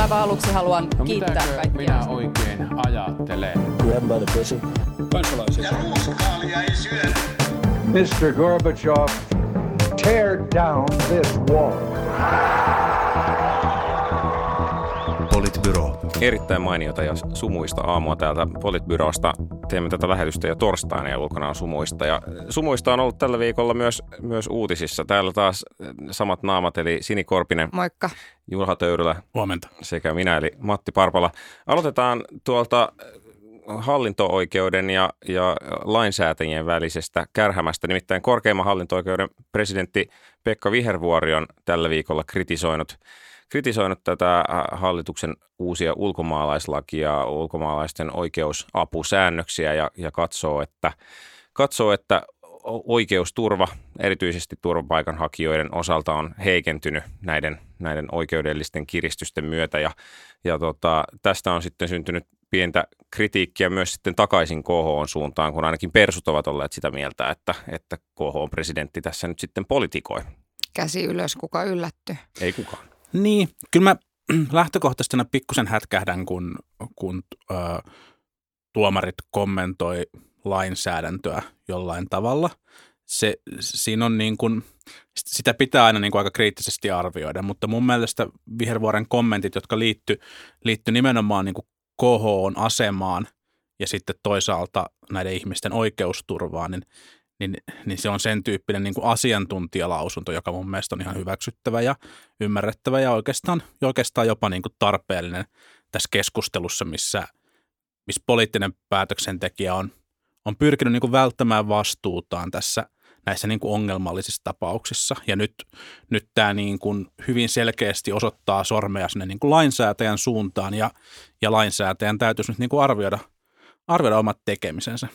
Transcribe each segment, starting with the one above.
Aivan aluksi haluan No kiittää kaikkia. minä oikein ajattelen? Grab by the pussy. kansalaisia. Mr. Gorbachev, tear down this wall. Politbyro. Erittäin mainiota ja sumuista aamua täältä Politbyrosta. Teemme tätä lähetystä jo torstaina ja ulkona on sumuista. Ja sumuista on ollut tällä viikolla myös, myös uutisissa. Täällä taas samat naamat, eli Sini Korpinen, Moikka. Juha Töyrylä Huomenta. sekä minä, eli Matti Parpala. Aloitetaan tuolta hallinto-oikeuden ja, ja lainsäätäjien välisestä kärhämästä. Nimittäin korkeimman hallinto-oikeuden presidentti Pekka Vihervuori on tällä viikolla kritisoinut, kritisoinut tätä äh, hallituksen uusia ulkomaalaislakia, ulkomaalaisten oikeusapusäännöksiä ja, ja katsoo, että, katsoo, että oikeusturva, erityisesti turvapaikanhakijoiden osalta on heikentynyt näiden, näiden oikeudellisten kiristysten myötä ja, ja tota, tästä on sitten syntynyt pientä kritiikkiä myös sitten takaisin KHOn suuntaan, kun ainakin persut ovat olleet sitä mieltä, että, että KHOn presidentti tässä nyt sitten politikoi. Käsi ylös, kuka yllätty. Ei kukaan. Niin, kyllä mä lähtökohtaisesti pikkusen hätkähdän, kun, kun ö, tuomarit kommentoi lainsäädäntöä jollain tavalla. Se, siinä on niin kuin, sitä pitää aina niin kuin aika kriittisesti arvioida, mutta mun mielestä Vihervuoren kommentit, jotka liitty, liitty nimenomaan niin kuin KHOn asemaan ja sitten toisaalta näiden ihmisten oikeusturvaan, niin, niin, niin se on sen tyyppinen niin kuin asiantuntijalausunto, joka mun mielestä on ihan hyväksyttävä ja ymmärrettävä ja oikeastaan, oikeastaan jopa niin kuin tarpeellinen tässä keskustelussa, missä, missä poliittinen päätöksentekijä on, on pyrkinyt niin kuin välttämään vastuutaan tässä näissä niin kuin ongelmallisissa tapauksissa. Ja nyt, nyt tämä niin kuin hyvin selkeästi osoittaa sormea sinne niin kuin lainsäätäjän suuntaan ja, ja lainsäätäjän täytyisi nyt niin kuin arvioida, arvioida omat tekemisensä.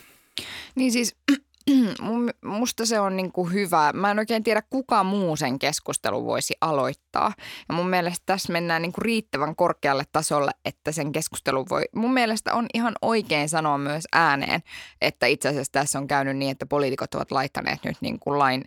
Niin siis musta se on niinku hyvä. Mä en oikein tiedä, kuka muu sen keskustelun voisi aloittaa. Ja mun mielestä tässä mennään niinku riittävän korkealle tasolle, että sen keskustelun voi... Mun mielestä on ihan oikein sanoa myös ääneen, että itse asiassa tässä on käynyt niin, että poliitikot ovat laittaneet nyt niinku lain,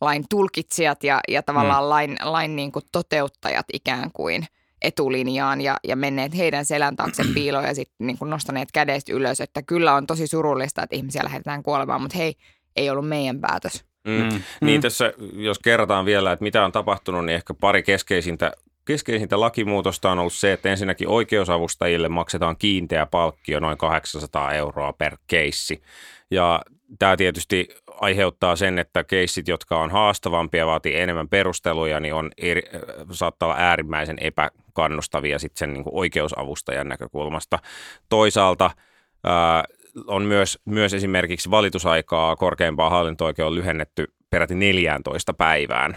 lain tulkitsijat ja, ja tavallaan mm. lain, lain niinku toteuttajat ikään kuin – etulinjaan ja, ja menneet heidän selän taakse piiloon ja sitten niin nostaneet kädestä ylös, että kyllä on tosi surullista, että ihmisiä lähetetään kuolemaan, mutta hei, ei ollut meidän päätös. Mm. Mm. Mm. Niin tässä, jos kerrataan vielä, että mitä on tapahtunut, niin ehkä pari keskeisintä, keskeisintä lakimuutosta on ollut se, että ensinnäkin oikeusavustajille maksetaan kiinteä palkkio noin 800 euroa per keissi. Ja tämä tietysti aiheuttaa sen, että keissit, jotka on haastavampia, vaatii enemmän perusteluja, niin on eri, saattaa olla äärimmäisen epäkannustavia sitten sen niin kuin oikeusavustajan näkökulmasta. Toisaalta ää, on myös, myös esimerkiksi valitusaikaa korkeimpaan hallinto on lyhennetty peräti 14 päivään.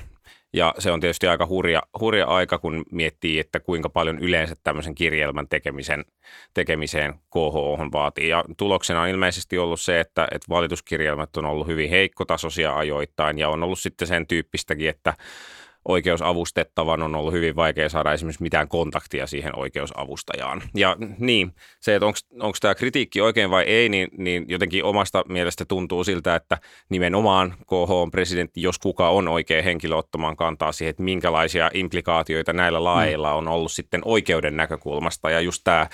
Ja se on tietysti aika hurja, hurja aika, kun miettii, että kuinka paljon yleensä tämmöisen kirjelmän tekemisen, tekemiseen KHO vaatii. Ja tuloksena on ilmeisesti ollut se, että, että valituskirjelmät on ollut hyvin heikkotasoisia ajoittain ja on ollut sitten sen tyyppistäkin, että oikeusavustettavan on ollut hyvin vaikea saada esimerkiksi mitään kontaktia siihen oikeusavustajaan. Ja niin, se, että onko tämä kritiikki oikein vai ei, niin, niin jotenkin omasta mielestä tuntuu siltä, että nimenomaan KH-presidentti, jos kuka on oikea henkilö ottamaan kantaa siihen, että minkälaisia implikaatioita näillä laeilla on ollut sitten oikeuden näkökulmasta. Ja just tämä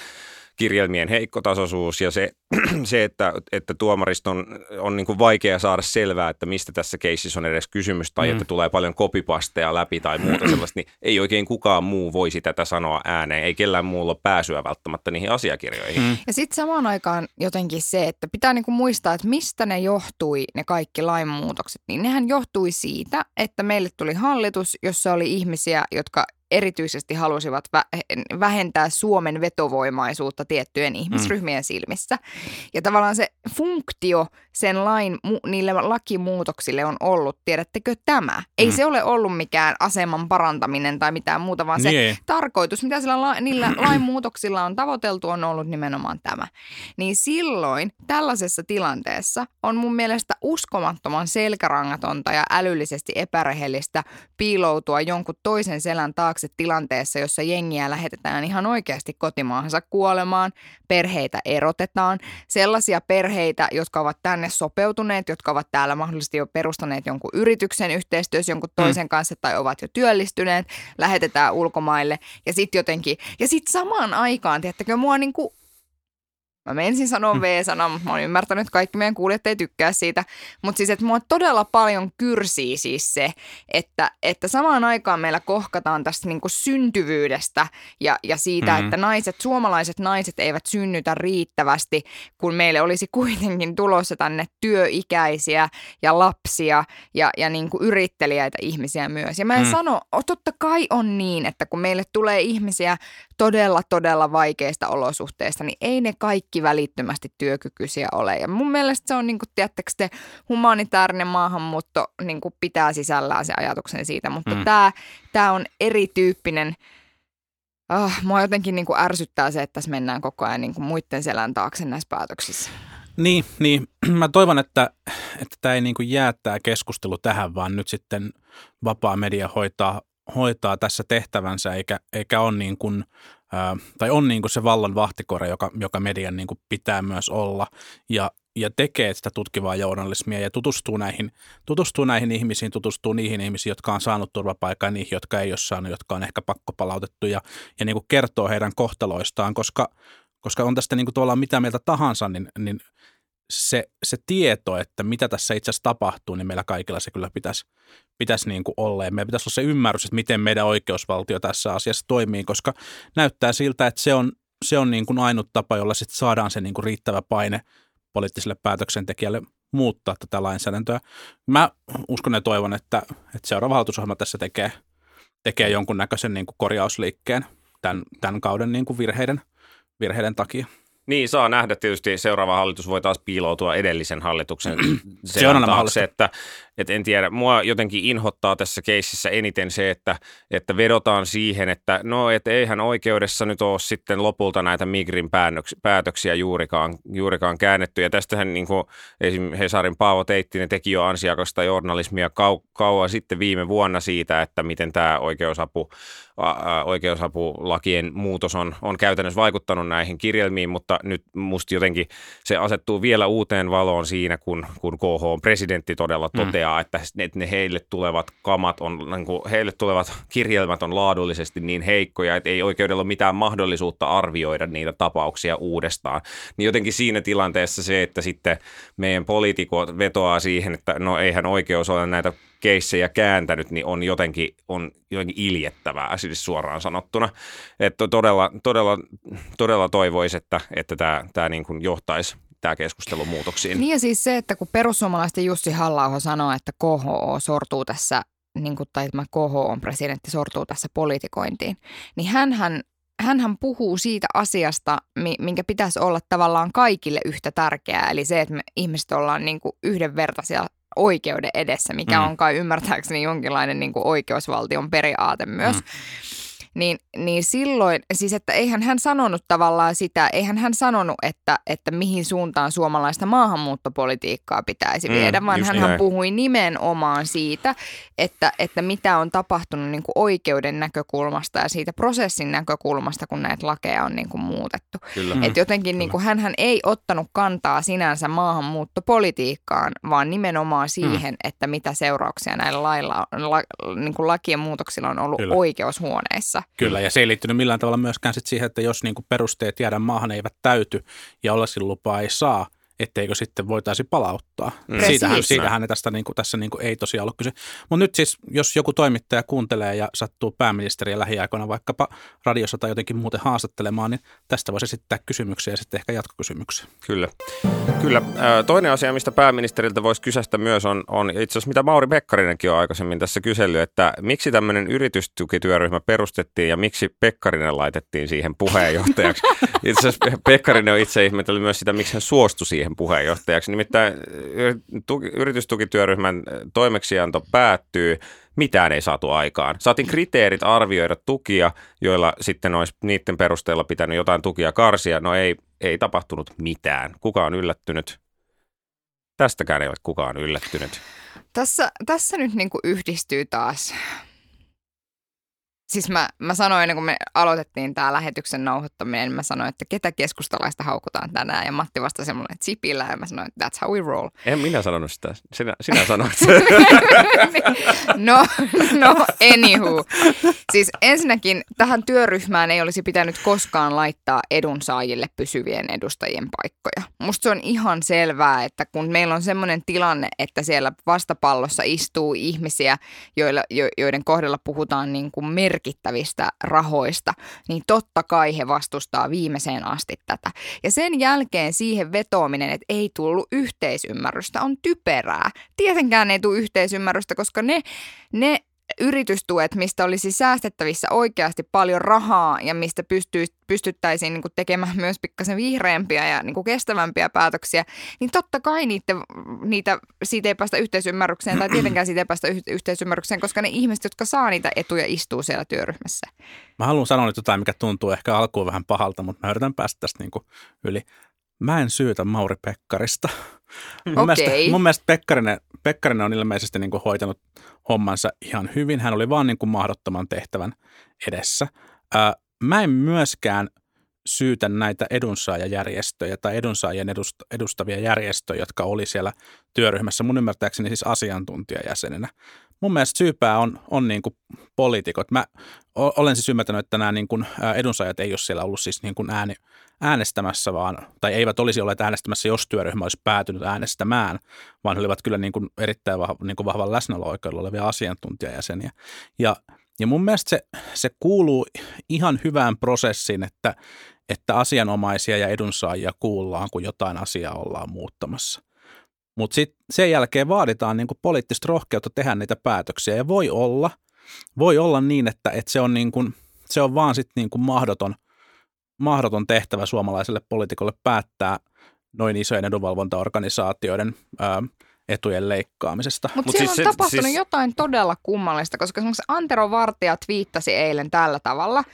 kirjelmien heikkotasoisuus ja se, se että, että tuomariston on, niin kuin vaikea saada selvää, että mistä tässä keississä on edes kysymys tai mm. että tulee paljon kopipasteja läpi tai muuta sellaista, niin ei oikein kukaan muu voisi tätä sanoa ääneen. Ei kellään muulla ole pääsyä välttämättä niihin asiakirjoihin. Mm. Ja sitten samaan aikaan jotenkin se, että pitää niinku muistaa, että mistä ne johtui, ne kaikki lainmuutokset. Niin nehän johtui siitä, että meille tuli hallitus, jossa oli ihmisiä, jotka erityisesti halusivat vä- vähentää Suomen vetovoimaisuutta tiettyjen ihmisryhmien mm. silmissä. Ja tavallaan se funktio sen lain, niille lakimuutoksille on ollut, tiedättekö tämä? Ei mm. se ole ollut mikään aseman parantaminen tai mitään muuta, vaan se Niin. tarkoitus, mitä sillä la- niillä lainmuutoksilla on tavoiteltu, on ollut nimenomaan tämä. Niin silloin tällaisessa tilanteessa on mun mielestä uskomattoman selkärangatonta ja älyllisesti epärehellistä piiloutua jonkun toisen selän taakse taakse tilanteessa, jossa jengiä lähetetään ihan oikeasti kotimaahansa kuolemaan, perheitä erotetaan, sellaisia perheitä, jotka ovat tänne sopeutuneet, jotka ovat täällä mahdollisesti jo perustaneet jonkun yrityksen yhteistyössä jonkun toisen mm. kanssa tai ovat jo työllistyneet, lähetetään ulkomaille ja sitten jotenkin, ja sitten samaan aikaan, tiedättekö, mua niin kuin Mä ensin sanon mm. V-sanan, mutta mä oon ymmärtänyt, että kaikki meidän kuulijat ei tykkää siitä. Mutta siis, että mua todella paljon kyrsii siis se, että, että samaan aikaan meillä kohkataan tästä niinku syntyvyydestä ja, ja siitä, mm-hmm. että naiset, suomalaiset naiset eivät synnytä riittävästi, kun meille olisi kuitenkin tulossa tänne työikäisiä ja lapsia ja, ja niinku yritteliäitä ihmisiä myös. Ja mä en mm. sano, totta kai on niin, että kun meille tulee ihmisiä todella, todella vaikeista olosuhteista, niin ei ne kaikki välittömästi työkykyisiä ole. Ja mun mielestä se on, niin kuin, tiedättekö te, humanitaarinen maahanmuutto niin kuin pitää sisällään se ajatuksen siitä, mutta mm. tämä, tämä on erityyppinen Oh, mua jotenkin niin kuin ärsyttää se, että tässä mennään koko ajan niin kuin muiden selän taakse näissä päätöksissä. Niin, niin. mä toivon, että, että tämä ei niin kuin jää tämä keskustelu tähän, vaan nyt sitten vapaa media hoitaa hoitaa tässä tehtävänsä, eikä, eikä ole niin kuin, ää, tai on niin kuin se vallan vahtikore, joka, joka median niin kuin pitää myös olla, ja, ja tekee sitä tutkivaa journalismia ja tutustuu näihin, tutustuu näihin ihmisiin, tutustuu niihin ihmisiin, jotka on saanut turvapaikkaa ja niihin, jotka ei ole saanut, jotka on ehkä pakkopalautettu ja, ja niin kuin kertoo heidän kohtaloistaan, koska, koska on tästä niin kuin tuolla mitä mieltä tahansa, niin, niin se, se tieto, että mitä tässä itse asiassa tapahtuu, niin meillä kaikilla se kyllä pitäisi, pitäisi niin kuin olla. Ja meillä pitäisi olla se ymmärrys, että miten meidän oikeusvaltio tässä asiassa toimii, koska näyttää siltä, että se on, se on niin kuin ainut tapa, jolla sit saadaan se niin kuin riittävä paine poliittiselle päätöksentekijälle muuttaa tätä lainsäädäntöä. Mä uskon ja toivon, että, että seuraava hallitusohjelma tässä tekee, tekee jonkunnäköisen niin kuin korjausliikkeen tämän, tämän kauden niin kuin virheiden, virheiden takia. Niin, saa nähdä. Tietysti seuraava hallitus voi taas piiloutua edellisen hallituksen se on taakse, että, että en tiedä, mua jotenkin inhottaa tässä keississä eniten se, että, että vedotaan siihen, että no, että eihän oikeudessa nyt ole sitten lopulta näitä Migrin päätöksiä juurikaan, juurikaan käännetty. Ja tästähän niin kuin esim. Hesarin Paavo Teittinen teki jo ansiakasta journalismia kau- kauan sitten viime vuonna siitä, että miten tämä oikeusapu, oikeusapulakien muutos on, on käytännössä vaikuttanut näihin kirjelmiin, mutta nyt musta jotenkin se asettuu vielä uuteen valoon siinä, kun, kun KH on presidentti todella mm. Toteaa, että ne heille tulevat kamat on, niin kuin heille tulevat kirjelmät on laadullisesti niin heikkoja, että ei oikeudella ole mitään mahdollisuutta arvioida niitä tapauksia uudestaan. Niin jotenkin siinä tilanteessa se, että sitten meidän poliitikot vetoaa siihen, että no eihän oikeus ole näitä keissejä kääntänyt, niin on jotenkin, on jotenkin iljettävää siis suoraan sanottuna. Että todella, todella, todella toivoisi, että, että tämä, tämä niin kuin johtaisi tämä keskustelu muutoksiin. Niin ja siis se, että kun perussuomalaisten Jussi halla sanoo, että KHO sortuu tässä, niin kuin, tai tämä KHO presidentti sortuu tässä politikointiin, niin hänhän hänhän puhuu siitä asiasta, minkä pitäisi olla tavallaan kaikille yhtä tärkeää. Eli se, että me ihmiset ollaan niin kuin yhdenvertaisia oikeuden edessä, mikä mm. on kai ymmärtääkseni jonkinlainen niin kuin oikeusvaltion periaate myös. Mm niin, niin silloin, siis että eihän hän sanonut tavallaan sitä, eihän hän sanonut, että, että mihin suuntaan suomalaista maahanmuuttopolitiikkaa pitäisi mm, viedä, vaan hän niin puhui nimenomaan siitä, että, että mitä on tapahtunut niin kuin oikeuden näkökulmasta ja siitä prosessin näkökulmasta, kun näitä lakeja on niin kuin muutettu. Kyllä. Et jotenkin niin kuin, hänhän ei ottanut kantaa sinänsä maahanmuuttopolitiikkaan, vaan nimenomaan mm. siihen, mm. että mitä seurauksia näillä lailla, la, niin kuin lakien muutoksilla on ollut Kyllä. oikeushuoneissa. Kyllä, ja se ei liittynyt millään tavalla myöskään sit siihen, että jos niin kuin perusteet jäädä maahan eivät täyty ja oleskelulupaa ei saa – etteikö sitten voitaisi palauttaa. Mm. Siitähän, siitähän tästä niin kuin, tässä niin kuin ei tosiaan ollut kyse. Mutta nyt siis, jos joku toimittaja kuuntelee ja sattuu pääministeriä lähiaikoina vaikkapa radiossa tai jotenkin muuten haastattelemaan, niin tästä voisi esittää kysymyksiä ja sitten ehkä jatkokysymyksiä. Kyllä. Kyllä. Toinen asia, mistä pääministeriltä voisi kysästä myös on, on itse asiassa mitä Mauri Pekkarinenkin on aikaisemmin tässä kysellyt, että miksi tämmöinen yritystukityöryhmä perustettiin ja miksi Pekkarinen laitettiin siihen puheenjohtajaksi. itse asiassa Pekkarinen on itse ihmetellyt myös sitä, miksi hän suostui siihen siihen puheenjohtajaksi. Nimittäin yritystukityöryhmän toimeksianto päättyy, mitään ei saatu aikaan. Saatiin kriteerit arvioida tukia, joilla sitten olisi niiden perusteella pitänyt jotain tukia karsia. No ei, ei tapahtunut mitään. Kuka on yllättynyt? Tästäkään ei ole kukaan yllättynyt. Tässä, tässä nyt niin kuin yhdistyy taas Siis mä, mä sanoin ennen kuin me aloitettiin tämä lähetyksen nauhoittaminen, niin mä sanoin, että ketä keskustalaista haukutaan tänään. Ja Matti vastasi mulle, että Sipilä. Ja mä sanoin, että that's how we roll. En minä sanonut sitä. Sinä, sinä sanoit. no, no, anywho. Siis ensinnäkin tähän työryhmään ei olisi pitänyt koskaan laittaa edunsaajille pysyvien edustajien paikkoja. Musta se on ihan selvää, että kun meillä on semmoinen tilanne, että siellä vastapallossa istuu ihmisiä, joilla, jo, joiden kohdalla puhutaan niin kuin merkittävistä rahoista, niin totta kai he vastustaa viimeiseen asti tätä. Ja sen jälkeen siihen vetoaminen, että ei tullut yhteisymmärrystä, on typerää. Tietenkään ei tule yhteisymmärrystä, koska ne, ne yritystuet, mistä olisi säästettävissä oikeasti paljon rahaa ja mistä pystyy, pystyttäisiin niin tekemään myös pikkasen vihreämpiä ja niin kestävämpiä päätöksiä, niin totta kai niitä, niitä, siitä ei päästä yhteisymmärrykseen tai tietenkään siitä ei päästä yhteisymmärrykseen, koska ne ihmiset, jotka saa niitä etuja, istuu siellä työryhmässä. Mä haluan sanoa nyt jotain, mikä tuntuu ehkä alkuun vähän pahalta, mutta mä yritän päästä tästä niin yli. Mä en syytä Mauri Pekkarista. Mun, okay. mielestä, mun mielestä Pekkarinen, Pekkarinen on ilmeisesti niin kuin hoitanut hommansa ihan hyvin. Hän oli vaan niin kuin mahdottoman tehtävän edessä. Ää, mä en myöskään syytä näitä edunsaajajärjestöjä tai edunsaajien edustavia järjestöjä, jotka oli siellä työryhmässä, mun ymmärtääkseni siis asiantuntijajäsenenä. Mun mielestä syypää on, on niin kuin poliitikot. Mä olen siis ymmärtänyt, että nämä niin kuin edunsaajat ei ole siellä ollut siis niin kuin ääni, äänestämässä, vaan, tai eivät olisi olleet äänestämässä, jos työryhmä olisi päätynyt äänestämään, vaan he olivat kyllä niin kuin erittäin vahva, niin kuin vahvan läsnäolo-oikeudella olevia asiantuntijajäseniä. Ja, ja mun mielestä se, se kuuluu ihan hyvään prosessiin, että, että asianomaisia ja edunsaajia kuullaan, kun jotain asiaa ollaan muuttamassa. Mutta sitten sen jälkeen vaaditaan niin kuin poliittista rohkeutta tehdä niitä päätöksiä. Ja voi olla, voi olla niin, että, että se, on niin kuin, se on vaan sitten niin kuin mahdoton, mahdoton tehtävä suomalaiselle poliitikolle päättää noin isojen edunvalvontaorganisaatioiden ää, etujen leikkaamisesta. Mutta Mut siellä siis on tapahtunut siis... jotain todella kummallista, koska esimerkiksi Antero Vartija twiittasi eilen tällä tavalla –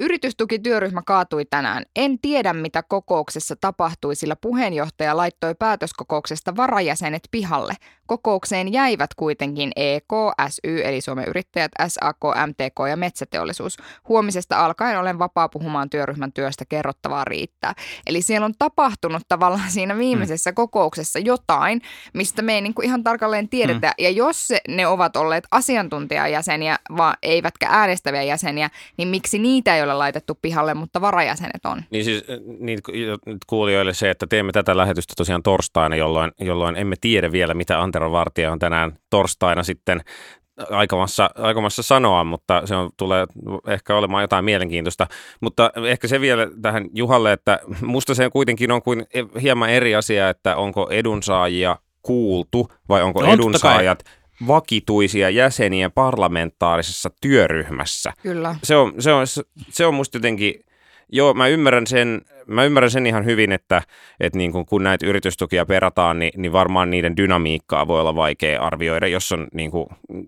Yritystukityöryhmä kaatui tänään. En tiedä, mitä kokouksessa tapahtui, sillä puheenjohtaja laittoi päätöskokouksesta varajäsenet pihalle. Kokoukseen jäivät kuitenkin EK, SY eli Suomen yrittäjät, SAK, MTK ja Metsäteollisuus. Huomisesta alkaen olen vapaa puhumaan työryhmän työstä, kerrottavaa riittää. Eli siellä on tapahtunut tavallaan siinä viimeisessä mm. kokouksessa jotain, mistä me ei niin kuin ihan tarkalleen tiedetä. Mm. Ja jos se, ne ovat olleet asiantuntijajäseniä, vaan eivätkä äänestäviä jäseniä, niin miksi niitä ei ole laitettu pihalle, mutta varajäsenet on? Niin siis niin kuulijoille se, että teemme tätä lähetystä tosiaan torstaina, jolloin, jolloin emme tiedä vielä, mitä Antero Vartija on tänään torstaina sitten aikomassa, aikomassa sanoa, mutta se on, tulee ehkä olemaan jotain mielenkiintoista. Mutta ehkä se vielä tähän Juhalle, että musta se kuitenkin on kuin hieman eri asia, että onko edunsaajia kuultu vai onko no, edunsaajat vakituisia jäseniä parlamentaarisessa työryhmässä. Kyllä. Se on, se on, se on musta jotenkin Joo, mä ymmärrän sen, mä ymmärrän sen ihan hyvin, että, että niin kun, kun näitä yritystukia perataan, niin, niin varmaan niiden dynamiikkaa voi olla vaikea arvioida. Jos on niin kuin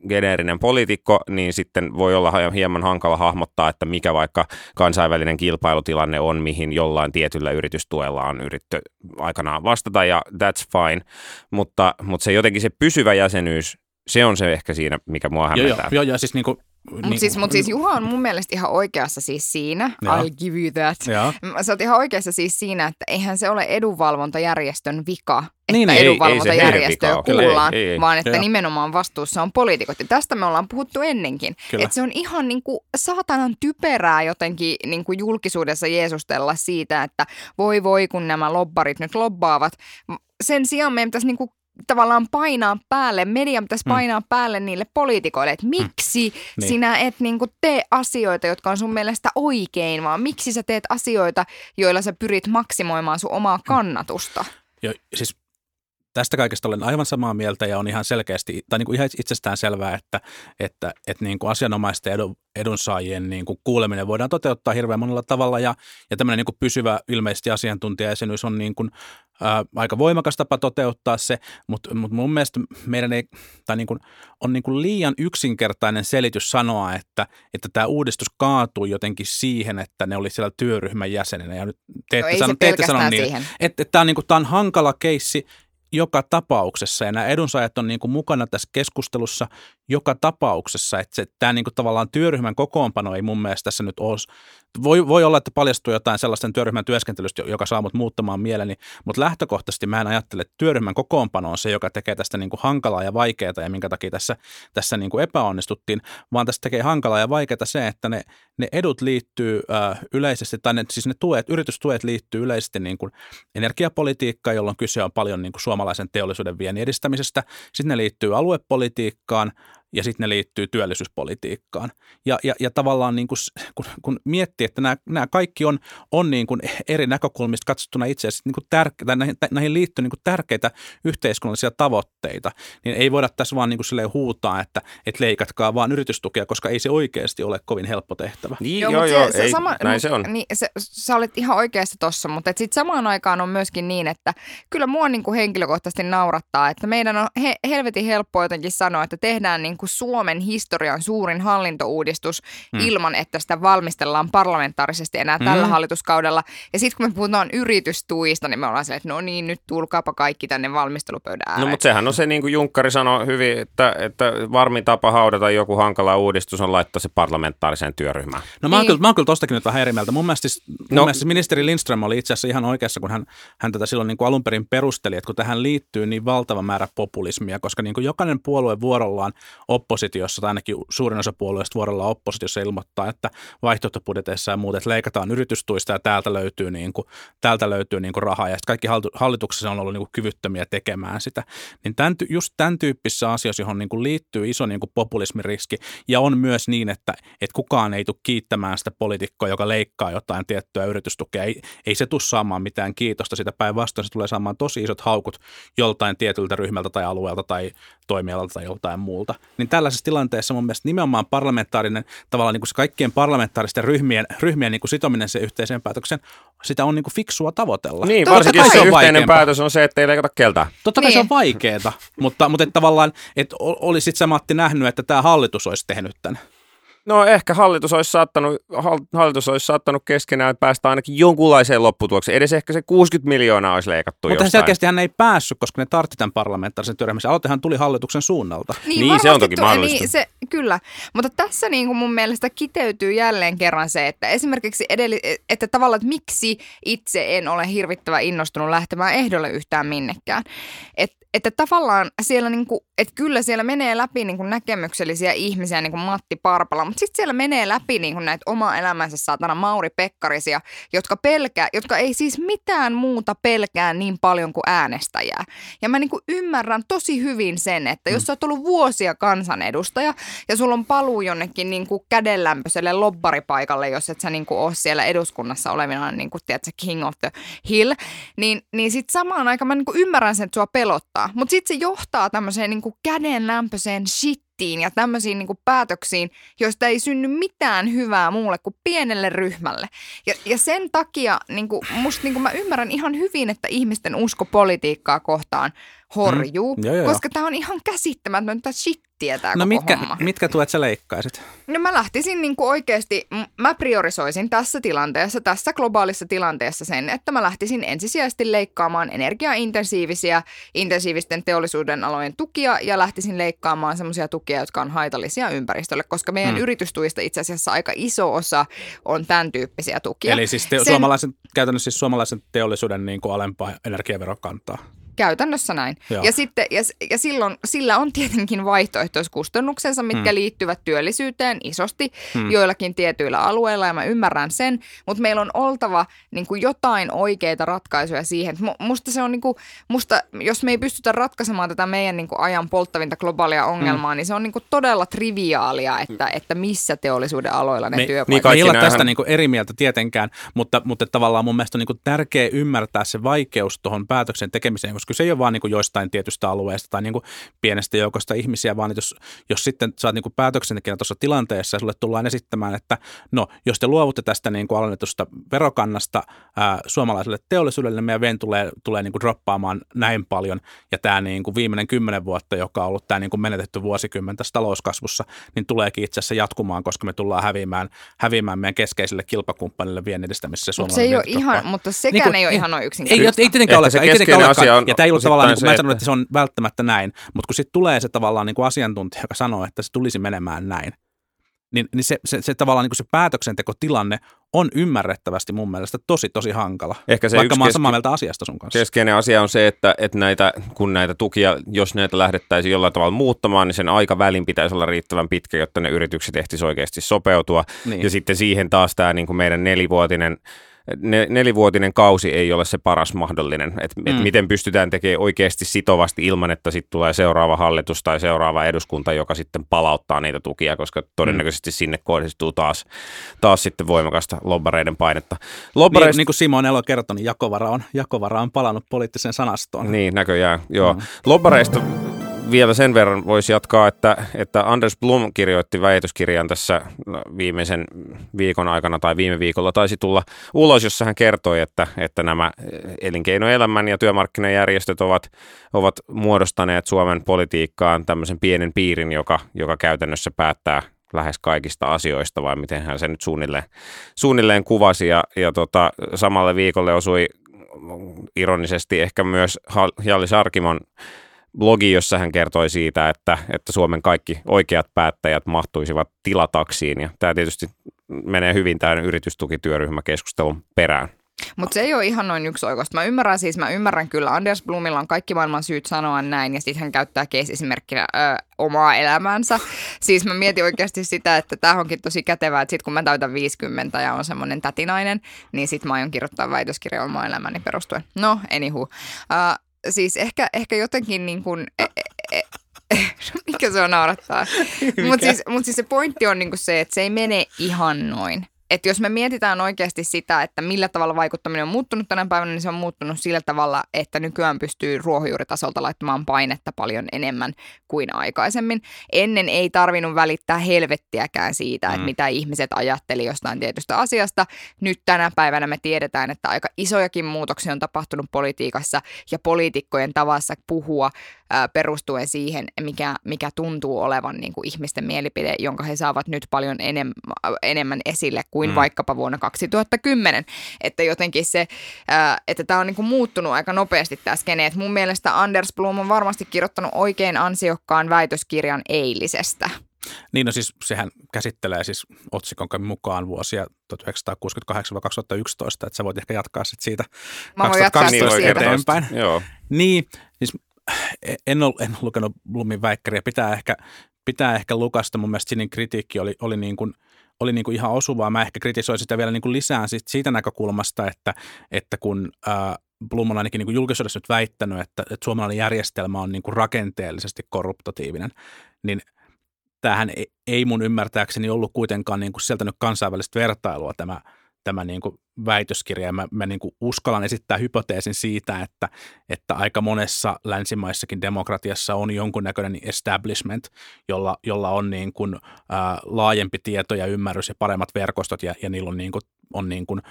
geneerinen poliitikko, niin sitten voi olla hieman hankala hahmottaa, että mikä vaikka kansainvälinen kilpailutilanne on, mihin jollain tietyllä yritystuella on yritetty aikanaan vastata, ja that's fine. Mutta, mutta se jotenkin se pysyvä jäsenyys, se on se ehkä siinä, mikä mua hämmentää. Joo, joo, joo siis niin kuin mutta niin, siis, mut siis Juha on mun mielestä ihan oikeassa siis siinä, ja. I'll give you that. Ja. Sä oot ihan oikeassa siis siinä, että eihän se ole edunvalvontajärjestön vika, että niin, edunvalvontajärjestöä kuullaan, ei, ei, ei. vaan että ja. nimenomaan vastuussa on poliitikot. Ja tästä me ollaan puhuttu ennenkin. Että se on ihan niin kuin saatanan typerää jotenkin niin kuin julkisuudessa jeesustella siitä, että voi voi kun nämä lobbarit nyt lobbaavat. Sen sijaan meidän pitäisi niin kuin tavallaan painaa päälle, media pitäisi mm. painaa mm. päälle niille poliitikoille, että miksi mm. niin. sinä et niin kuin, tee asioita, jotka on sun mielestä oikein, vaan miksi sä teet asioita, joilla sä pyrit maksimoimaan sun omaa kannatusta. Jo, siis tästä kaikesta olen aivan samaa mieltä ja on ihan selkeästi, tai niin kuin ihan itsestään selvää, että, että, että niin kuin asianomaisten edun, edunsaajien niin kuin kuuleminen voidaan toteuttaa hirveän monella tavalla ja, ja tämmöinen niin kuin pysyvä ilmeisesti asiantuntijajäsenyys on niin kuin, ää, aika voimakas tapa toteuttaa se, mutta, mutta mun mielestä meidän ei, tai niin kuin, on niin kuin liian yksinkertainen selitys sanoa, että, että tämä uudistus kaatuu jotenkin siihen, että ne oli siellä työryhmän jäsenenä ja nyt te ette, no, sano, te ette sano niin, että, että tämä on, niin kuin, tämä on hankala keissi joka tapauksessa ja nämä edunsaajat on niin kuin mukana tässä keskustelussa joka tapauksessa, että se, tämä niin kuin tavallaan työryhmän kokoonpano ei mun mielestä tässä nyt ole, voi, voi olla, että paljastuu jotain sellaisten työryhmän työskentelystä, joka saa mut muuttamaan mieleni, mutta lähtökohtaisesti mä en ajattele, että työryhmän kokoonpano on se, joka tekee tästä niin kuin hankalaa ja vaikeaa ja minkä takia tässä, tässä niin kuin epäonnistuttiin, vaan tästä tekee hankalaa ja vaikeaa se, että ne, ne edut liittyy äh, yleisesti, tai ne, siis ne tuet, yritystuet liittyy yleisesti niin kuin energiapolitiikkaan, jolloin kyse on paljon niin kuin suomalaisen teollisuuden viennin edistämisestä. Sitten ne liittyy aluepolitiikkaan, ja sitten ne liittyy työllisyyspolitiikkaan. Ja, ja, ja tavallaan niin kuin, kun, kun miettii, että nämä, nämä kaikki on, on niin kuin eri näkökulmista katsottuna itse asiassa niin kuin tärkeitä, näihin, näihin liittyy niin kuin tärkeitä yhteiskunnallisia tavoitteita, niin ei voida tässä vaan niin kuin huutaa, että, että leikatkaa vaan yritystukea, koska ei se oikeasti ole kovin helppo tehtävä. Niin, joo, joo, joo se, ei, sama, näin se on. Niin, se, sä olet ihan oikeassa tossa, mutta sitten samaan aikaan on myöskin niin, että kyllä mua niin kuin henkilökohtaisesti naurattaa, että meidän on he, helvetin helppo jotenkin sanoa, että tehdään niin kuin Suomen historian suurin hallintouudistus hmm. ilman, että sitä valmistellaan parlamentaarisesti enää hmm. tällä hallituskaudella. Ja sitten kun me puhutaan yritystuista, niin me ollaan se, että no niin, nyt tulkaapa kaikki tänne valmistelupöydän no, ääreen. No mutta sehän on se, niin kuin Junkkari sanoi hyvin, että, että varmin tapa haudata joku hankala uudistus on laittaa se parlamentaariseen työryhmään. No mä oon, niin. kyllä, mä oon kyllä tostakin nyt vähän eri mieltä. Mun mielestä, siis, mun no. mielestä ministeri Lindström oli itse asiassa ihan oikeassa, kun hän, hän tätä silloin niin kuin alun perin perusteli, että kun tähän liittyy niin valtava määrä populismia, koska niin kuin jokainen puolue vuorollaan oppositiossa, tai ainakin suurin osa puolueista vuorollaan oppositiossa ilmoittaa, että vaihtoehtobudjeteissa ja muut, että leikataan yritystuista ja täältä löytyy, niin kuin, täältä löytyy niin kuin rahaa, ja kaikki hallituksessa on ollut niin kuin kyvyttömiä tekemään sitä. Niin tämän, just tämän tyyppisissä asioissa, johon niin kuin liittyy iso niin kuin ja on myös niin, että, että kukaan ei tule kiittämään sitä poliitikkoa, joka leikkaa jotain tiettyä yritystukea. Ei, ei se tule saamaan mitään kiitosta sitä päinvastoin, se tulee saamaan tosi isot haukut joltain tietyltä ryhmältä tai alueelta tai toimialalta tai joltain muulta. Niin tällaisessa tilanteessa mun mielestä nimenomaan parlamentaarinen, tavallaan niin kuin se kaikkien parlamentaaristen ryhmien, ryhmien niin kuin sitominen se yhteiseen päätökseen, sitä on niin kuin fiksua tavoitella. Niin, Totta varsinkin jos se, se yhteinen vaikeampaa. päätös on se, että ei leikata keltään. Totta kai niin. se on vaikeaa, mutta, mutta että tavallaan, että olisit sä Matti nähnyt, että tämä hallitus olisi tehnyt tämän? No ehkä hallitus olisi saattanut, hallitus olisi saattanut keskenään päästä ainakin jonkunlaiseen lopputulokseen. Edes ehkä se 60 miljoonaa olisi leikattu Mutta jostain. selkeästi hän ei päässyt, koska ne tartti tämän parlamentaarisen työryhmän. Aloitehan tuli hallituksen suunnalta. Niin, niin se on toki mahdollista. Niin, se, kyllä, mutta tässä niin kuin mun mielestä kiteytyy jälleen kerran se, että esimerkiksi edelli, että tavallaan, että miksi itse en ole hirvittävän innostunut lähtemään ehdolle yhtään minnekään. Et, että tavallaan siellä, niin kuin, että kyllä siellä menee läpi niin kuin näkemyksellisiä ihmisiä, niin kuin Matti Parpala, mutta sitten siellä menee läpi niin kuin näitä oma elämänsä saatana Mauri Pekkarisia, jotka, pelkää, jotka ei siis mitään muuta pelkää niin paljon kuin äänestäjää. Ja mä niin kuin ymmärrän tosi hyvin sen, että jos mm. sä oot ollut vuosia kansanedustaja ja sulla on paluu jonnekin niin kuin kädenlämpöiselle lobbaripaikalle, jos et sä niin kuin ole siellä eduskunnassa olevina, niin kuin, tiedätkö, king of the hill, niin, niin sitten samaan aikaan mä niin kuin ymmärrän sen, että sua pelottaa. Mutta sitten se johtaa tämmöiseen niin kuin kädenlämpöiseen shit ja tämmöisiin niin kuin päätöksiin, joista ei synny mitään hyvää muulle kuin pienelle ryhmälle. Ja, ja sen takia niin kuin, musta niin kuin mä ymmärrän ihan hyvin, että ihmisten usko politiikkaa kohtaan horjuu, mm. joo, joo. koska tämä on ihan käsittämätöntä shittiä tämä No mitkä, homma. mitkä tuet sä leikkaisit? No mä lähtisin niin kuin oikeasti, mä priorisoisin tässä tilanteessa, tässä globaalissa tilanteessa sen, että mä lähtisin ensisijaisesti leikkaamaan energiaintensiivisiä, intensiivisten teollisuuden alojen tukia ja lähtisin leikkaamaan semmoisia tukia, jotka on haitallisia ympäristölle, koska meidän mm. yritystuista itse asiassa aika iso osa on tämän tyyppisiä tukia. Eli siis te- sen, suomalaisen, käytännössä siis suomalaisen teollisuuden niin kuin alempaa energiaverokantaa. Käytännössä näin. Ja, sitten, ja, ja silloin sillä on tietenkin vaihtoehtoiskustannuksensa, mitkä hmm. liittyvät työllisyyteen isosti hmm. joillakin tietyillä alueilla, ja mä ymmärrän sen, mutta meillä on oltava niin kuin jotain oikeita ratkaisuja siihen. Musta se on, niin kuin, musta, jos me ei pystytä ratkaisemaan tätä meidän niin kuin ajan polttavinta globaalia ongelmaa, hmm. niin se on niin kuin todella triviaalia, että, että missä teollisuuden aloilla ne me, työpaikat. Niin me ei olla tästä niin kuin eri mieltä tietenkään, mutta, mutta tavallaan mun mielestä on niin kuin tärkeä ymmärtää se vaikeus tuohon päätöksen tekemiseen, koska se ei ole vaan niin kuin joistain tietystä alueesta tai niin kuin pienestä joukosta ihmisiä, vaan jos, jos sitten sä oot niin kuin päätöksentekijänä tuossa tilanteessa ja sulle tullaan esittämään, että no, jos te luovutte tästä niin kuin alennetusta verokannasta ää, suomalaiselle teollisuudelle, niin meidän ven tulee, tulee niin kuin droppaamaan näin paljon ja tämä niin kuin viimeinen kymmenen vuotta, joka on ollut tämä niin kuin menetetty vuosikymmen tässä talouskasvussa, niin tuleekin itse asiassa jatkumaan, koska me tullaan häviämään, häviämään meidän keskeiselle kilpakumppanille viennin edistämisessä. Mutta se ei ole ihan, mutta sekään niin kuin, ei ole ihan noin yksinkertaista. Ei, ei tietenkään ole. Se keskeinen asia on, tämä ei ollut tavallaan, niin kuin, se, mä en sanonut, että se on välttämättä näin, mutta kun sitten tulee se tavallaan niin kuin asiantuntija, joka sanoo, että se tulisi menemään näin, niin, niin se, se, se tavallaan niin kuin se päätöksentekotilanne on ymmärrettävästi mun mielestä tosi, tosi hankala. Ehkä se Vaikka mä oon samaa mieltä asiasta sun kanssa. Keskeinen asia on se, että, että näitä, kun näitä tukia, jos näitä lähdettäisiin jollain tavalla muuttamaan, niin sen aikavälin pitäisi olla riittävän pitkä, jotta ne yritykset ehtisivät oikeasti sopeutua. Niin. Ja sitten siihen taas tämä niin kuin meidän nelivuotinen ne, nelivuotinen kausi ei ole se paras mahdollinen. Että mm. et miten pystytään tekemään oikeasti sitovasti ilman, että sitten tulee seuraava hallitus tai seuraava eduskunta, joka sitten palauttaa niitä tukia, koska todennäköisesti mm. sinne kohdistuu taas, taas sitten voimakasta lobbareiden painetta. Lobbareista... Niin, niin kuin Simon Elo kertoi, niin jakovara on, jakovara on palannut poliittiseen sanastoon. Niin, näköjään, joo. Mm. Lobbareista vielä sen verran voisi jatkaa, että, että Anders Blum kirjoitti väitöskirjan tässä viimeisen viikon aikana tai viime viikolla taisi tulla ulos, jossa hän kertoi, että, että nämä elinkeinoelämän ja työmarkkinajärjestöt ovat, ovat muodostaneet Suomen politiikkaan tämmöisen pienen piirin, joka, joka käytännössä päättää lähes kaikista asioista, vai miten hän se nyt suunnilleen, suunnilleen kuvasi. Ja, ja tota, samalle viikolle osui ironisesti ehkä myös Jalli Sarkimon blogi, jossa hän kertoi siitä, että, että Suomen kaikki oikeat päättäjät mahtuisivat tilataksiin. Ja tämä tietysti menee hyvin tämän yritystukityöryhmäkeskustelun perään. Mutta se ei ole ihan noin yksi oikosta. Mä ymmärrän siis, mä ymmärrän kyllä, Anders Blumilla on kaikki maailman syyt sanoa näin, ja sitten hän käyttää case-esimerkkinä ö, omaa elämäänsä. Siis mä mietin oikeasti sitä, että tämä onkin tosi kätevää, että sitten kun mä täytän 50 ja on semmoinen tätinainen, niin sitten mä aion kirjoittaa väitöskirja omaa elämäni perustuen. No, anywho. Uh, siis ehkä, ehkä jotenkin niin kuin, e, e, e, mikä se on naurattaa. Mutta siis, mut siis se pointti on niinku se, että se ei mene ihan noin. Että jos me mietitään oikeasti sitä, että millä tavalla vaikuttaminen on muuttunut tänä päivänä, niin se on muuttunut sillä tavalla, että nykyään pystyy ruohonjuuritasolta laittamaan painetta paljon enemmän kuin aikaisemmin. Ennen ei tarvinnut välittää helvettiäkään siitä, että mm. mitä ihmiset ajatteli jostain tietystä asiasta. Nyt tänä päivänä me tiedetään, että aika isojakin muutoksia on tapahtunut politiikassa ja poliitikkojen tavassa puhua ää, perustuen siihen, mikä, mikä tuntuu olevan niin kuin ihmisten mielipide, jonka he saavat nyt paljon enem, enemmän esille kuin mm. vaikkapa vuonna 2010. Että jotenkin se, ää, että tämä on niin kuin muuttunut aika nopeasti tämä skene. Et mun mielestä Anders Blum on varmasti kirjoittanut oikein ansiokkaan väitöskirjan eilisestä. Niin, no siis sehän käsittelee siis otsikon mukaan vuosia 1968-2011, että sä voit ehkä jatkaa sit siitä Mä 2012 siitä. eteenpäin. Joo. Niin, siis en ole, en ole lukenut Blumin väikkäriä, pitää ehkä, pitää ehkä lukasta. Mun mielestä Sinin kritiikki oli, oli niin kuin – oli niin kuin ihan osuvaa. Mä ehkä kritisoin sitä vielä niin kuin lisään sit siitä näkökulmasta, että, että kun ää, Blum on ainakin niin kuin julkisuudessa nyt väittänyt, että, että suomalainen järjestelmä on niin kuin rakenteellisesti korruptatiivinen, niin tämähän ei, ei mun ymmärtääkseni ollut kuitenkaan niin kuin sieltä nyt kansainvälistä vertailua tämä – tämä niin kuin väitöskirja. Mä, mä niin kuin uskallan esittää hypoteesin siitä, että, että aika monessa länsimaissakin demokratiassa on jonkunnäköinen establishment, jolla, jolla on niin kuin, ää, laajempi tieto ja ymmärrys ja paremmat verkostot ja, ja niillä on, niin kuin, on niin kuin,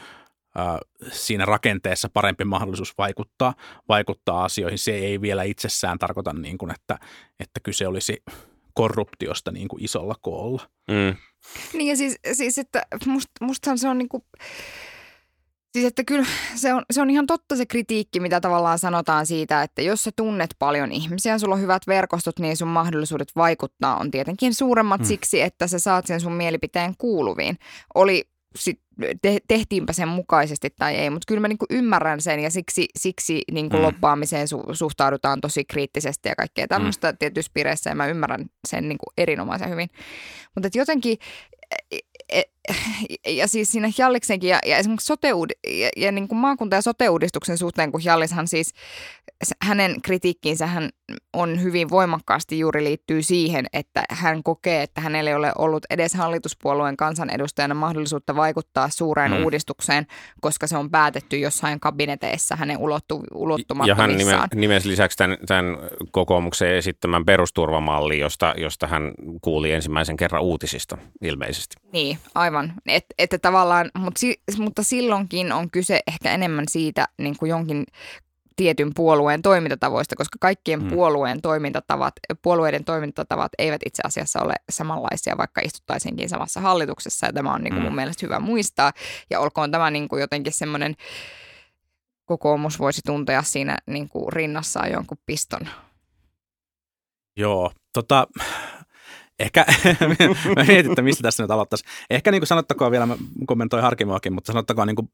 ää, siinä rakenteessa parempi mahdollisuus vaikuttaa, vaikuttaa asioihin. Se ei vielä itsessään tarkoita, niin kuin, että, että kyse olisi korruptiosta niin kuin isolla koolla. Mm. Niin ja siis, siis että must, mustahan se on niinku, siis että kyllä se on, se on ihan totta se kritiikki, mitä tavallaan sanotaan siitä, että jos sä tunnet paljon ihmisiä, sulla on hyvät verkostot, niin sun mahdollisuudet vaikuttaa on tietenkin suuremmat hmm. siksi, että sä saat sen sun mielipiteen kuuluviin. Oli sit, te, tehtiinpä sen mukaisesti tai ei, mutta kyllä mä niinku ymmärrän sen ja siksi, siksi niinku mm. loppaamiseen su, suhtaudutaan tosi kriittisesti ja kaikkea tämmöistä mm. tietyissä piireissä ja mä ymmärrän sen niinku erinomaisen hyvin. Mutta jotenkin e, e, ja siis siinä Jalliksenkin ja, ja esimerkiksi sote ja, ja niin kuin maakunta- ja sote-uudistuksen suhteen, kun Jallishan siis, hänen kritiikkiinsä hän on hyvin voimakkaasti juuri liittyy siihen, että hän kokee, että hänellä ei ole ollut edes hallituspuolueen kansanedustajana mahdollisuutta vaikuttaa suureen mm. uudistukseen, koska se on päätetty jossain kabineteissa hänen ulottu, ulottumattomissaan. Ja hän nime, nimesi lisäksi tämän, tämän kokoomuksen esittämän perusturvamalli, josta, josta hän kuuli ensimmäisen kerran uutisista ilmeisesti. Niin, aivan. Et, että tavallaan, mutta, mutta silloinkin on kyse ehkä enemmän siitä niin kuin jonkin tietyn puolueen toimintatavoista, koska kaikkien hmm. puolueen toimintatavat, puolueiden toimintatavat eivät itse asiassa ole samanlaisia, vaikka istuttaisinkin samassa hallituksessa. Ja tämä on niin kuin hmm. mun mielestä hyvä muistaa. Ja olkoon tämä niin kuin jotenkin semmoinen kokoomus voisi tuntea siinä niin kuin rinnassaan jonkun piston. Joo, tota, ehkä, mä mietin, että mistä tässä nyt aloittaisi. Ehkä niin kuin sanottakoon vielä, mä kommentoin Harkimoakin, mutta sanottakoon niin kuin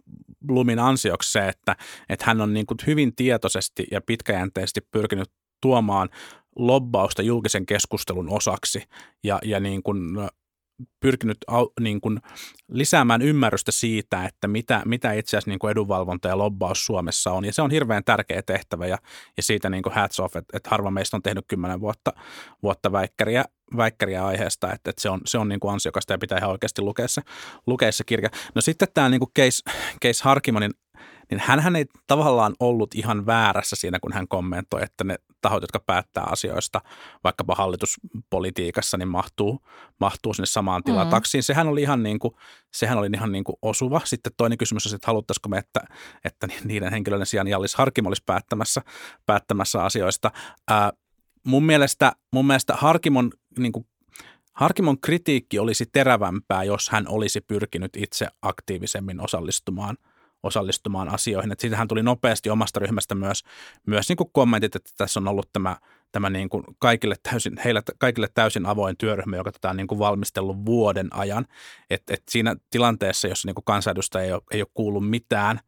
Blumin ansioksi se, että, että hän on niin kuin hyvin tietoisesti ja pitkäjänteisesti pyrkinyt tuomaan lobbausta julkisen keskustelun osaksi ja, ja niin kuin pyrkinyt niin kuin lisäämään ymmärrystä siitä, että mitä, mitä itse asiassa niin kuin edunvalvonta ja lobbaus Suomessa on. Ja se on hirveän tärkeä tehtävä ja, ja siitä niin kuin hats off, että, että harva meistä on tehnyt kymmenen vuotta, vuotta väikkäriä, väikkäriä aiheesta, että, että se on, se on niin kuin ansiokasta ja pitää ihan oikeasti lukea se, lukea se kirja. No sitten tämä niin kuin case, case Harkimonin niin hän ei tavallaan ollut ihan väärässä siinä, kun hän kommentoi, että ne tahot, jotka päättää asioista vaikkapa hallituspolitiikassa, niin mahtuu, mahtuu sinne samaan tilataksiin. Mm-hmm. Sehän oli ihan, niin kuin, sehän oli ihan niin kuin osuva. Sitten toinen kysymys on, että haluttaisiko me, että, että niiden henkilöiden sijaan Jallis Harkim olisi päättämässä, päättämässä asioista. Ää, mun, mielestä, mun mielestä Harkimon niin kuin Harkimon kritiikki olisi terävämpää, jos hän olisi pyrkinyt itse aktiivisemmin osallistumaan – osallistumaan asioihin. Et siitähän tuli nopeasti omasta ryhmästä myös, myös niin kuin kommentit, että tässä on ollut tämä, tämä niin kuin kaikille, täysin, heille, kaikille täysin avoin työryhmä, joka tätä on niin kuin valmistellut vuoden ajan. Et, et siinä tilanteessa, jossa niin kuin kansanedustaja ei ole, ei ole kuullut mitään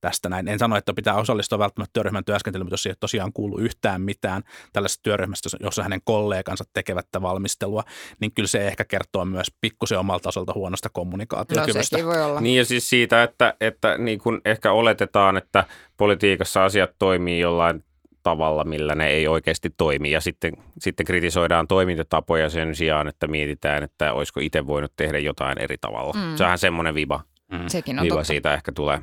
tästä näin. En sano, että pitää osallistua välttämättä työryhmän työskentelyyn, mutta jos ei tosiaan kuulu yhtään mitään tällaisesta työryhmästä, jossa hänen kollegansa tekevät valmistelua, niin kyllä se ehkä kertoo myös pikkusen omalta tasolta huonosta kommunikaatiokyvystä. No voi olla. Niin ja siis siitä, että, että niin kuin ehkä oletetaan, että politiikassa asiat toimii jollain tavalla, millä ne ei oikeasti toimi. Ja sitten, sitten kritisoidaan toimintatapoja sen sijaan, että mietitään, että olisiko itse voinut tehdä jotain eri tavalla. Mm. Se on semmoinen viba, Mm. Sekin on Viiva totta. siitä ehkä tulee.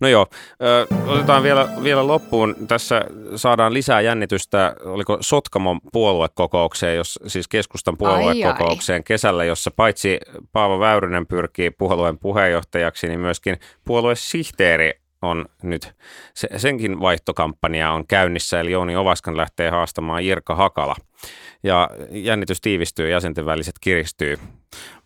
No joo, ö, otetaan vielä, vielä loppuun. Tässä saadaan lisää jännitystä, oliko Sotkamon puoluekokoukseen, jos, siis keskustan puoluekokoukseen ai, ai. kesällä, jossa paitsi Paavo Väyrynen pyrkii puolueen puheenjohtajaksi, niin myöskin puoluesihteeri on nyt, se, senkin vaihtokampanja on käynnissä, eli Jouni Ovaskan lähtee haastamaan Jirka Hakala. Ja jännitys tiivistyy, jäsenten väliset kiristyy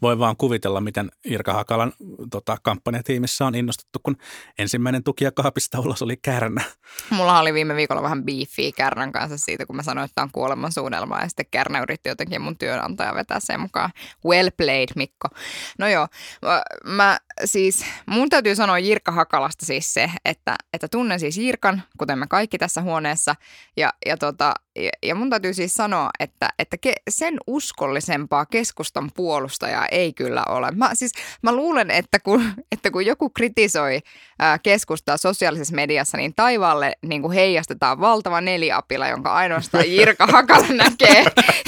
voi vaan kuvitella, miten Irka Hakalan tota, kampanjatiimissä on innostuttu, kun ensimmäinen tukija kaapista ulos oli Kärnä. Mulla oli viime viikolla vähän biifiä Kärnän kanssa siitä, kun mä sanoin, että on kuoleman suunnelma ja sitten Kärnä yritti jotenkin mun työnantaja vetää sen mukaan. Well played, Mikko. No joo, mä siis, mun täytyy sanoa Jirka Hakalasta siis se, että, että tunnen siis Jirkan, kuten me kaikki tässä huoneessa, ja, ja, tota, ja, ja mun täytyy siis sanoa, että, että ke, sen uskollisempaa keskustan puolustajaa ei kyllä ole. Mä, siis, mä luulen, että kun, että kun joku kritisoi keskustaa sosiaalisessa mediassa, niin taivaalle niin kuin heijastetaan valtava neliapila, jonka ainoastaan Jirka Hakala näkee.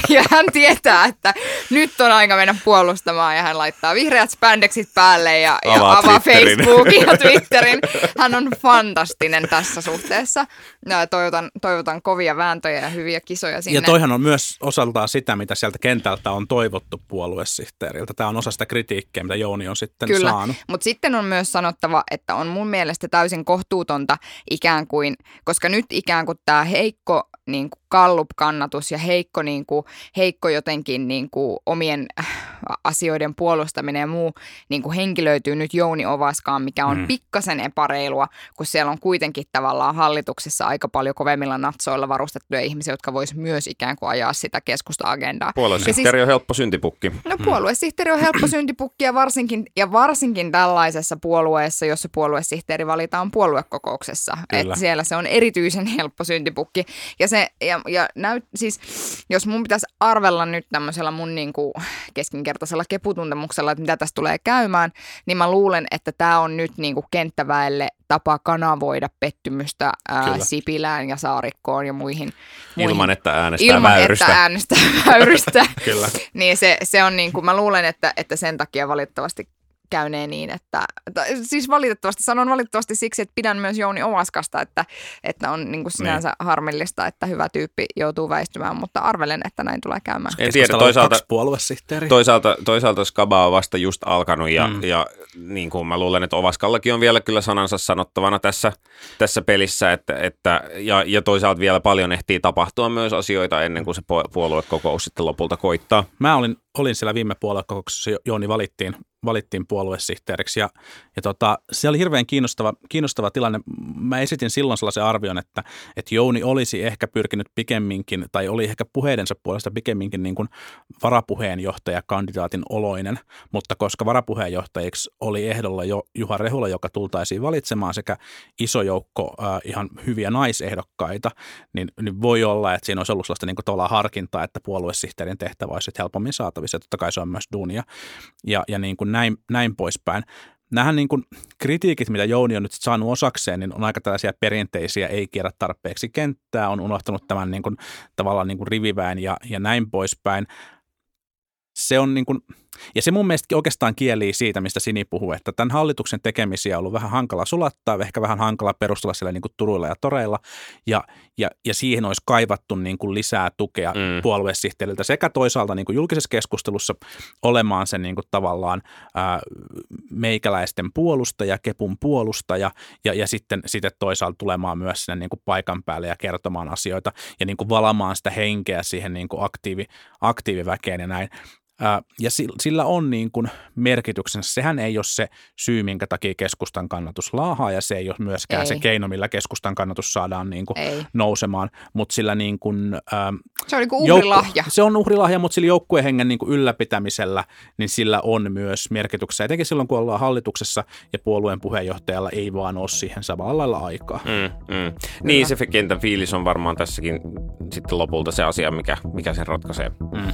Ja hän tietää, että nyt on aika mennä puolustamaan ja hän laittaa vihreät spandexit päälle ja, ja avaa, avaa Facebookin ja Twitterin. Hän on fantastinen tässä suhteessa. Ja toivotan, toivotan kovia vääntöjä ja hyviä kisoja sinne. Ja toihan on myös osaltaan sitä, mitä sieltä kentältä on toivottu puoluesihteeriltä. Tämä on osa sitä kritiikkiä, mitä Jouni on sitten Kyllä, saanut. mutta sitten on myös sanottava, että on mun mielestä täysin kohtuutonta ikään kuin, koska nyt ikään kuin tämä heikko niin kuin Gallup-kannatus ja heikko, niin kuin, heikko jotenkin niin kuin omien äh, asioiden puolustaminen ja muu niin kuin henkilöityy nyt Jouni Ovaskaan, mikä on mm. pikkasen epäreilua, kun siellä on kuitenkin tavallaan hallituksessa aika paljon kovemmilla natsoilla varustettuja ihmisiä, jotka vois myös ikään kuin ajaa sitä keskusta-agendaa. Puoluesihteeri siis, on helppo syntipukki. No puoluesihteeri on helppo syntipukki ja varsinkin, ja varsinkin tällaisessa puolueessa, jossa puoluesihteeri valitaan puoluekokouksessa. Että siellä se on erityisen helppo syntipukki. Ja se ja, ja näyt, siis, jos mun pitäisi arvella nyt tämmöisellä mun niin kuin keskinkertaisella keputuntemuksella, että mitä tästä tulee käymään, niin mä luulen, että tämä on nyt niin kuin kenttäväelle tapa kanavoida pettymystä ää, Sipilään ja Saarikkoon ja muihin. muihin. Ilman, että äänestää Ilman, väyrystä. että äänestää väyrystä. Kyllä. niin se, se on niin kuin, mä luulen, että, että sen takia valitettavasti käynee niin, että, siis valitettavasti, sanon valitettavasti siksi, että pidän myös Jouni Ovaskasta, että, että on niin kuin sinänsä niin. harmillista, että hyvä tyyppi joutuu väistymään, mutta arvelen, että näin tulee käymään. En tiedä, toisaalta, toisaalta, toisaalta Skaba on vasta just alkanut ja, mm. ja niin kuin mä luulen, että Ovaskallakin on vielä kyllä sanansa sanottavana tässä, tässä pelissä, että, että, ja, ja toisaalta vielä paljon ehtii tapahtua myös asioita ennen kuin se puoluekokous sitten lopulta koittaa. Mä olin, olin siellä viime puoluekokouksessa, Jooni valittiin valittiin puoluesihteeriksi. Ja, ja tota, se oli hirveän kiinnostava, kiinnostava tilanne. Mä esitin silloin sellaisen arvion, että, että Jouni olisi ehkä pyrkinyt pikemminkin, tai oli ehkä puheidensa puolesta pikemminkin niin kuin varapuheenjohtajakandidaatin oloinen, mutta koska varapuheenjohtajiksi oli ehdolla jo Juha Rehula, joka tultaisiin valitsemaan sekä iso joukko äh, ihan hyviä naisehdokkaita, niin, niin voi olla, että siinä olisi ollut sellaista niin kuin harkintaa, että puoluesihteerin tehtävä olisi helpommin saatavissa. Totta kai se on myös duunia. Ja, ja niin kuin näin, näin poispäin. Nämähän niin kuin kritiikit, mitä Jouni on nyt saanut osakseen, niin on aika tällaisia perinteisiä, ei kierrä tarpeeksi kenttää, on unohtanut tämän niin kuin, tavallaan niin kuin riviväen ja, ja näin poispäin se on niin kuin, ja se mun mielestä oikeastaan kielii siitä, mistä Sini puhuu, että tämän hallituksen tekemisiä on ollut vähän hankala sulattaa, ehkä vähän hankala perustella siellä niin kuin turuilla ja toreilla, ja, ja, ja siihen olisi kaivattu niin kuin lisää tukea mm. puoluesihteeriltä sekä toisaalta niin kuin julkisessa keskustelussa olemaan se niin kuin tavallaan ää, meikäläisten puolustaja, kepun puolustaja, ja, ja sitten, sitten toisaalta tulemaan myös sinne niin kuin paikan päälle ja kertomaan asioita, ja niin kuin valamaan sitä henkeä siihen niin kuin aktiivi, aktiiviväkeen ja näin. Ja sillä on niin kuin merkityksensä. Sehän ei ole se syy, minkä takia keskustan kannatus laahaa, ja se ei ole myöskään ei. se keino, millä keskustan kannatus saadaan niin kuin nousemaan. Mutta sillä niin kuin, ähm, se on niin kuin uhrilahja. Joukku, se on uhrilahja, mutta sillä joukkuehengen niin kuin ylläpitämisellä, niin sillä on myös merkityksessä. Etenkin silloin, kun ollaan hallituksessa ja puolueen puheenjohtajalla ei vaan ole siihen samalla lailla aikaa. Mm, mm. Niin, se kentän fiilis on varmaan tässäkin sitten lopulta se asia, mikä, mikä sen ratkaisee. Mm.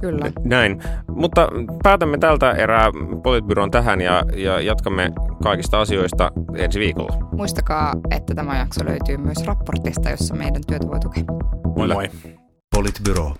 Kyllä. Näin. Mutta päätämme tältä erää Politbyron tähän ja, ja jatkamme kaikista asioista ensi viikolla. Muistakaa, että tämä jakso löytyy myös raportista, jossa meidän työtä voi tukea. Moi moi. Politbyro.